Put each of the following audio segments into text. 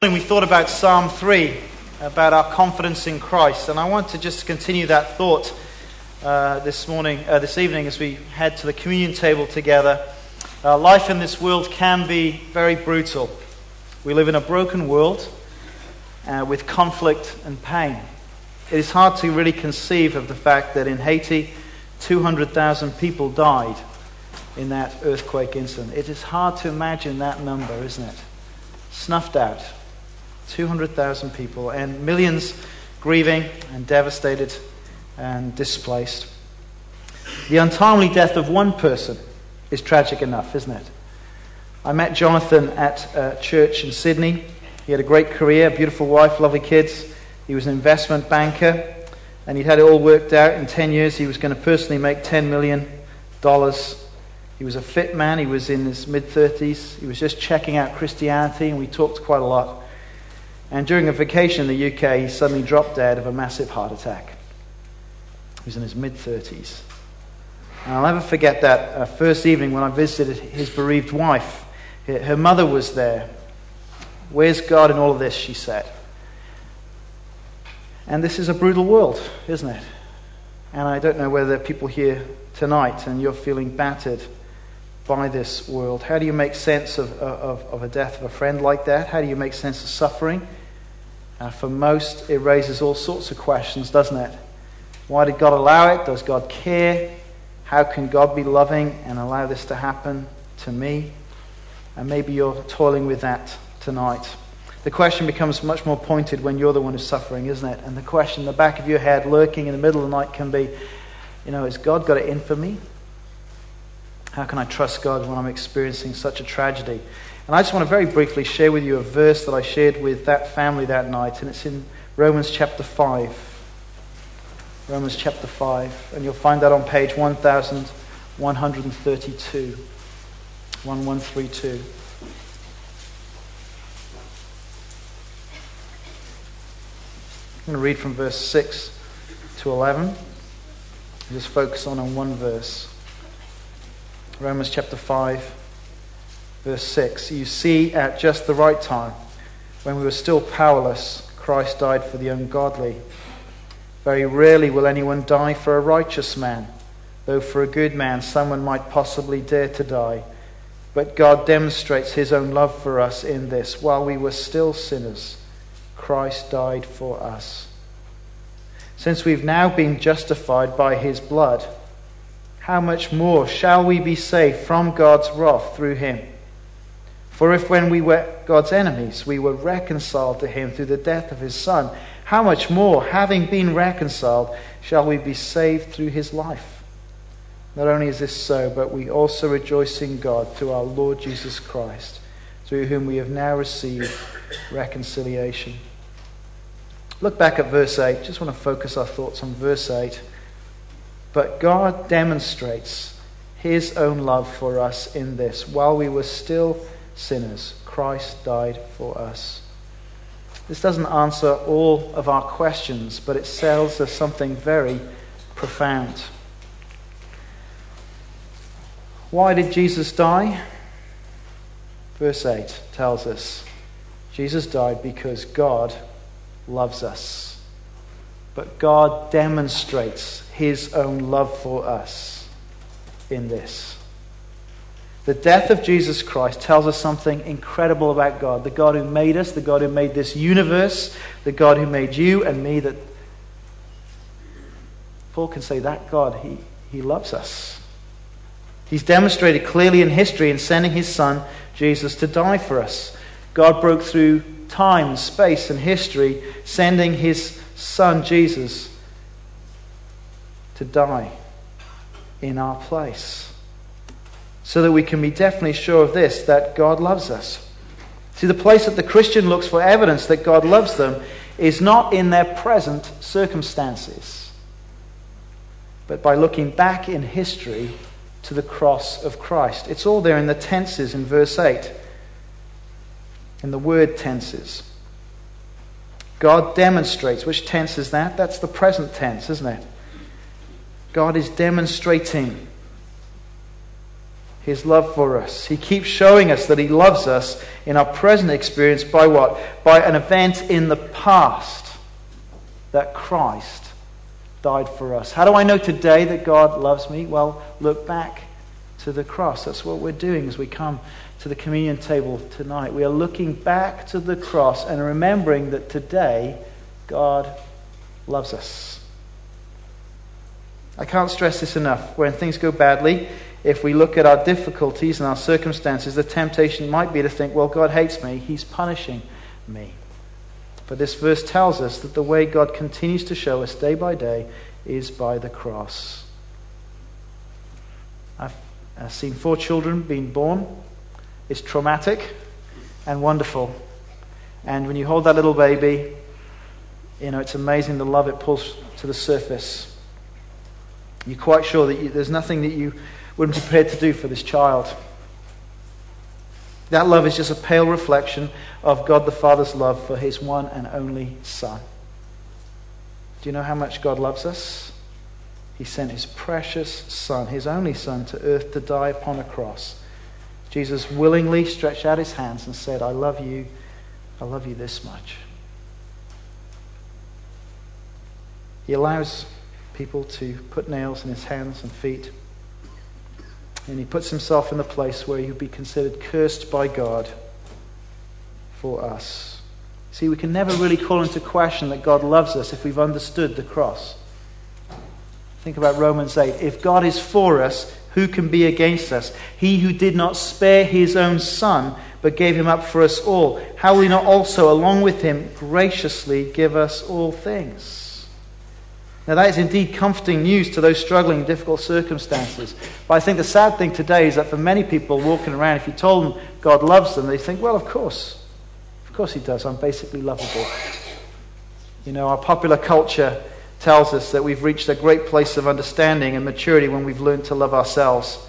We thought about Psalm 3, about our confidence in Christ, and I want to just continue that thought uh, this morning, uh, this evening, as we head to the communion table together. Uh, life in this world can be very brutal. We live in a broken world uh, with conflict and pain. It is hard to really conceive of the fact that in Haiti, 200,000 people died in that earthquake incident. It is hard to imagine that number, isn't it? Snuffed out 200,000 people, and millions grieving and devastated and displaced. The untimely death of one person is tragic enough, isn't it? I met Jonathan at a church in Sydney. He had a great career, beautiful wife, lovely kids. He was an investment banker, and he'd had it all worked out. In 10 years, he was going to personally make $10 million. He was a fit man. He was in his mid 30s. He was just checking out Christianity, and we talked quite a lot. And during a vacation in the UK, he suddenly dropped dead of a massive heart attack. He was in his mid 30s. And I'll never forget that uh, first evening when I visited his bereaved wife. Her mother was there. Where's God in all of this? She said. And this is a brutal world, isn't it? And I don't know whether people here tonight and you're feeling battered by this world. How do you make sense of, of, of a death of a friend like that? How do you make sense of suffering? Uh, for most, it raises all sorts of questions, doesn't it? Why did God allow it? Does God care? How can God be loving and allow this to happen to me? And maybe you're toiling with that tonight. The question becomes much more pointed when you're the one who's suffering, isn't it? And the question in the back of your head, lurking in the middle of the night, can be you know, has God got it in for me? How can I trust God when I'm experiencing such a tragedy? And I just want to very briefly share with you a verse that I shared with that family that night, and it's in Romans chapter 5. Romans chapter 5, and you'll find that on page 1132. 1132. I'm going to read from verse 6 to 11. Just focus on, on one verse. Romans chapter 5 verse 6. You see, at just the right time, when we were still powerless, Christ died for the ungodly. Very rarely will anyone die for a righteous man, though for a good man someone might possibly dare to die. But God demonstrates his own love for us in this while we were still sinners, Christ died for us. Since we've now been justified by his blood, how much more shall we be saved from God's wrath through him? For if when we were God's enemies, we were reconciled to him through the death of his Son, how much more, having been reconciled, shall we be saved through his life? Not only is this so, but we also rejoice in God through our Lord Jesus Christ, through whom we have now received reconciliation. Look back at verse 8. Just want to focus our thoughts on verse 8. But God demonstrates his own love for us in this while we were still sinners. Christ died for us. This doesn't answer all of our questions, but it tells us something very profound. Why did Jesus die? Verse 8 tells us Jesus died because God loves us. But God demonstrates his own love for us in this. The death of Jesus Christ tells us something incredible about God. The God who made us, the God who made this universe, the God who made you and me. That Paul can say that God, he, he loves us. He's demonstrated clearly in history in sending his son, Jesus, to die for us. God broke through time, space, and history, sending his son, Jesus, to die in our place so that we can be definitely sure of this that God loves us. See, the place that the Christian looks for evidence that God loves them is not in their present circumstances, but by looking back in history to the cross of Christ. It's all there in the tenses in verse 8, in the word tenses. God demonstrates. Which tense is that? That's the present tense, isn't it? God is demonstrating his love for us. He keeps showing us that he loves us in our present experience by what? By an event in the past that Christ died for us. How do I know today that God loves me? Well, look back to the cross. That's what we're doing as we come to the communion table tonight. We are looking back to the cross and remembering that today God loves us. I can't stress this enough. When things go badly, if we look at our difficulties and our circumstances, the temptation might be to think, well, God hates me, He's punishing me. But this verse tells us that the way God continues to show us day by day is by the cross. I've, seen four children being born. It's traumatic and wonderful. And when you hold that little baby, you know, it's amazing the love it pulls to the surface. You're quite sure that you, there's nothing that you wouldn't be prepared to do for this child. That love is just a pale reflection of God the Father's love for his one and only Son. Do you know how much God loves us? He sent his precious Son, his only Son, to earth to die upon a cross. Jesus willingly stretched out his hands and said, I love you. I love you this much. He allows people to put nails in his hands and feet. And he puts himself in the place where he would be considered cursed by God for us. See, we can never really call into question that God loves us if we've understood the cross. Think about Romans 8. If God is for us, who can be against us? He who did not spare his own son, but gave him up for us all, how will he not also, along with him, graciously give us all things? Now, that is indeed comforting news to those struggling in difficult circumstances. But I think the sad thing today is that for many people walking around, if you told them God loves them, they think, well, of course. Of course He does. I'm basically lovable. You know, our popular culture tells us that we've reached a great place of understanding and maturity when we've learned to love ourselves.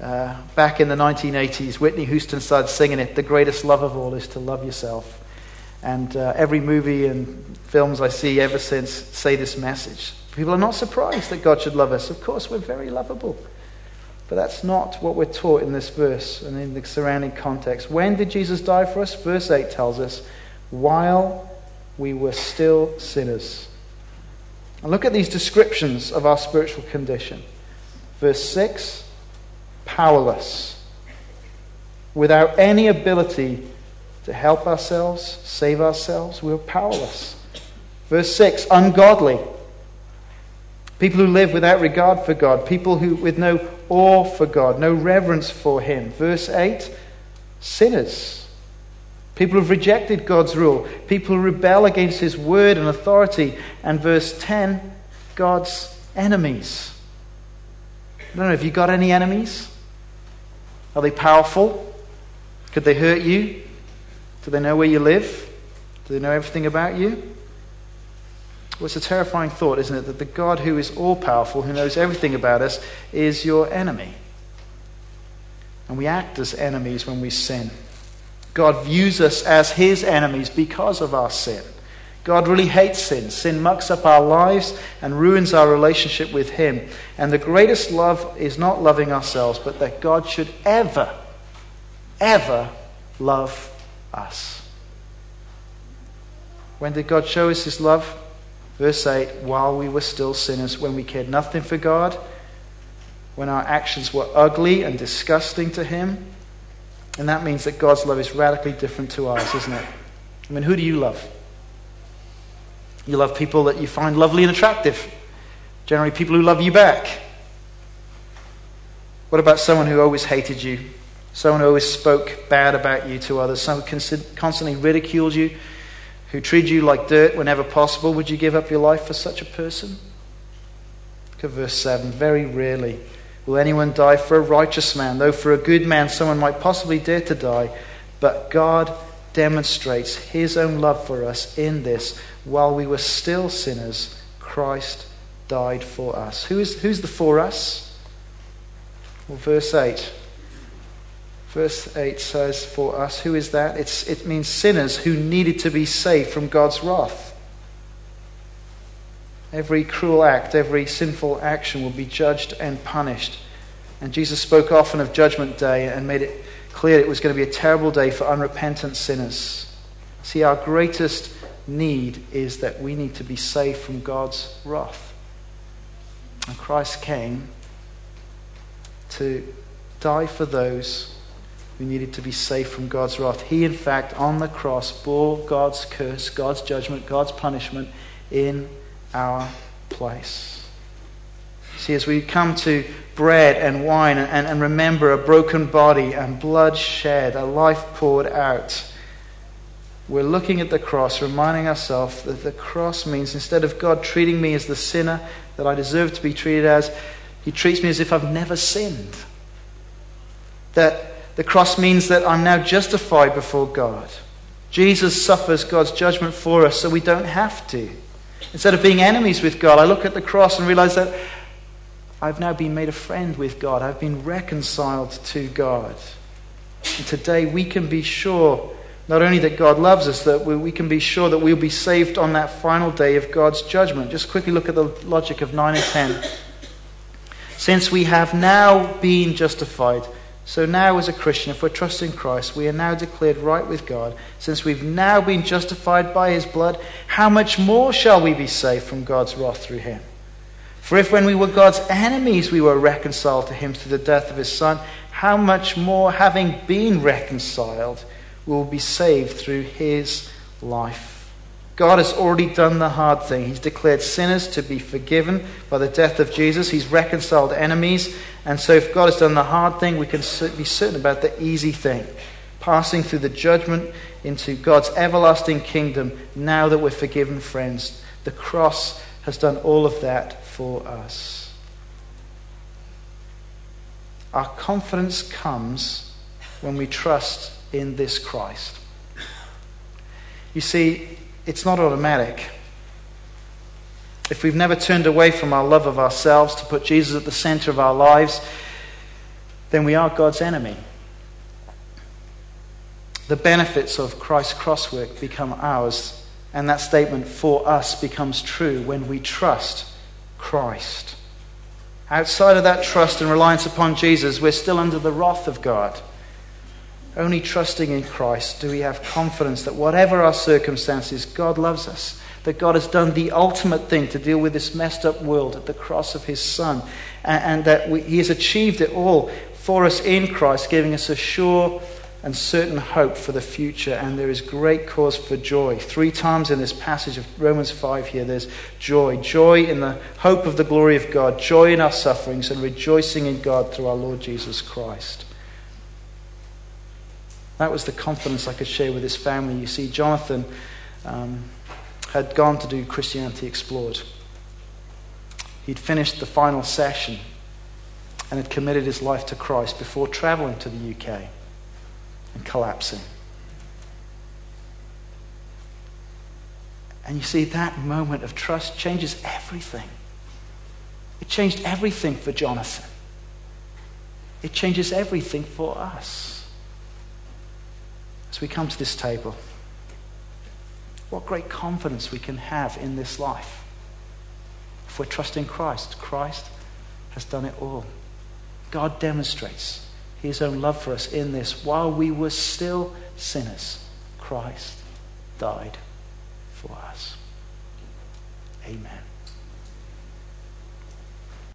Uh, back in the 1980s, Whitney Houston started singing it The greatest love of all is to love yourself. And uh, every movie and films I see ever since say this message. People are not surprised that God should love us. Of course, we're very lovable. But that's not what we're taught in this verse and in the surrounding context. When did Jesus die for us? Verse 8 tells us, while we were still sinners. And look at these descriptions of our spiritual condition. Verse 6 powerless, without any ability to help ourselves, save ourselves. We're powerless. Verse 6 ungodly. People who live without regard for God, people who with no awe for God, no reverence for Him. Verse 8 sinners. People who've rejected God's rule, people who rebel against His word and authority. And verse 10 God's enemies. I don't know, have you got any enemies? Are they powerful? Could they hurt you? Do they know where you live? Do they know everything about you? Well, it's a terrifying thought, isn't it? That the God who is all powerful, who knows everything about us, is your enemy. And we act as enemies when we sin. God views us as his enemies because of our sin. God really hates sin. Sin mucks up our lives and ruins our relationship with him. And the greatest love is not loving ourselves, but that God should ever, ever love us. When did God show us his love? Verse 8 while we were still sinners, when we cared nothing for God, when our actions were ugly and disgusting to him. And that means that God's love is radically different to ours, isn't it? I mean, who do you love? You love people that you find lovely and attractive. Generally, people who love you back. What about someone who always hated you? Someone who always spoke bad about you to others, someone who constantly ridiculed you, who treated you like dirt whenever possible. Would you give up your life for such a person? Look at verse 7. Very rarely will anyone die for a righteous man, though for a good man someone might possibly dare to die. But God demonstrates his own love for us in this while we were still sinners, Christ died for us. Who is, who's the for us? Well, verse 8. Verse 8 says, For us, who is that? It's, it means sinners who needed to be saved from God's wrath. Every cruel act, every sinful action will be judged and punished. And Jesus spoke often of Judgment Day and made it clear it was going to be a terrible day for unrepentant sinners. See, our greatest need is that we need to be saved from God's wrath. And Christ came to die for those who needed to be saved from God's wrath. He, in fact, on the cross, bore God's curse, God's judgment, God's punishment in our place. See, as we come to bread and wine and, and remember a broken body and blood shed, a life poured out, we're looking at the cross, reminding ourselves that the cross means instead of God treating me as the sinner that I deserve to be treated as, He treats me as if I've never sinned. That the cross means that I'm now justified before God. Jesus suffers God's judgment for us so we don't have to. Instead of being enemies with God, I look at the cross and realize that I've now been made a friend with God. I've been reconciled to God. And today we can be sure not only that God loves us, that we, can be sure that we'll be saved on that final day of God's judgment. Just quickly look at the logic of 9 and 10. Since we have now been justified, so now, as a Christian, if we're trusting Christ, we are now declared right with God. Since we've now been justified by his blood, how much more shall we be saved from God's wrath through him? For if when we were God's enemies we were reconciled to him through the death of his Son, how much more, having been reconciled, will be saved through his life? God has already done the hard thing. He's declared sinners to be forgiven by the death of Jesus. He's reconciled enemies. And so, if God has done the hard thing, we can be certain about the easy thing passing through the judgment into God's everlasting kingdom now that we're forgiven friends. The cross has done all of that for us. Our confidence comes when we trust in this Christ. You see, it's not automatic. If we've never turned away from our love of ourselves to put Jesus at the center of our lives, then we are God's enemy. The benefits of Christ's crosswork become ours, and that statement for us becomes true when we trust Christ. Outside of that trust and reliance upon Jesus, we're still under the wrath of God. Only trusting in Christ do we have confidence that whatever our circumstances, God loves us. That God has done the ultimate thing to deal with this messed up world at the cross of His Son. And, and that we, He has achieved it all for us in Christ, giving us a sure and certain hope for the future. And there is great cause for joy. Three times in this passage of Romans 5 here, there's joy. Joy in the hope of the glory of God, joy in our sufferings, and rejoicing in God through our Lord Jesus Christ. That was the confidence I could share with his family. You see, Jonathan um, had gone to do Christianity Explored. He'd finished the final session and had committed his life to Christ before traveling to the UK and collapsing. And you see, that moment of trust changes everything. It changed everything for Jonathan. It changes everything for us. As we come to this table, what great confidence we can have in this life. If we're trusting Christ, Christ has done it all. God demonstrates his own love for us in this. While we were still sinners, Christ died for us. Amen.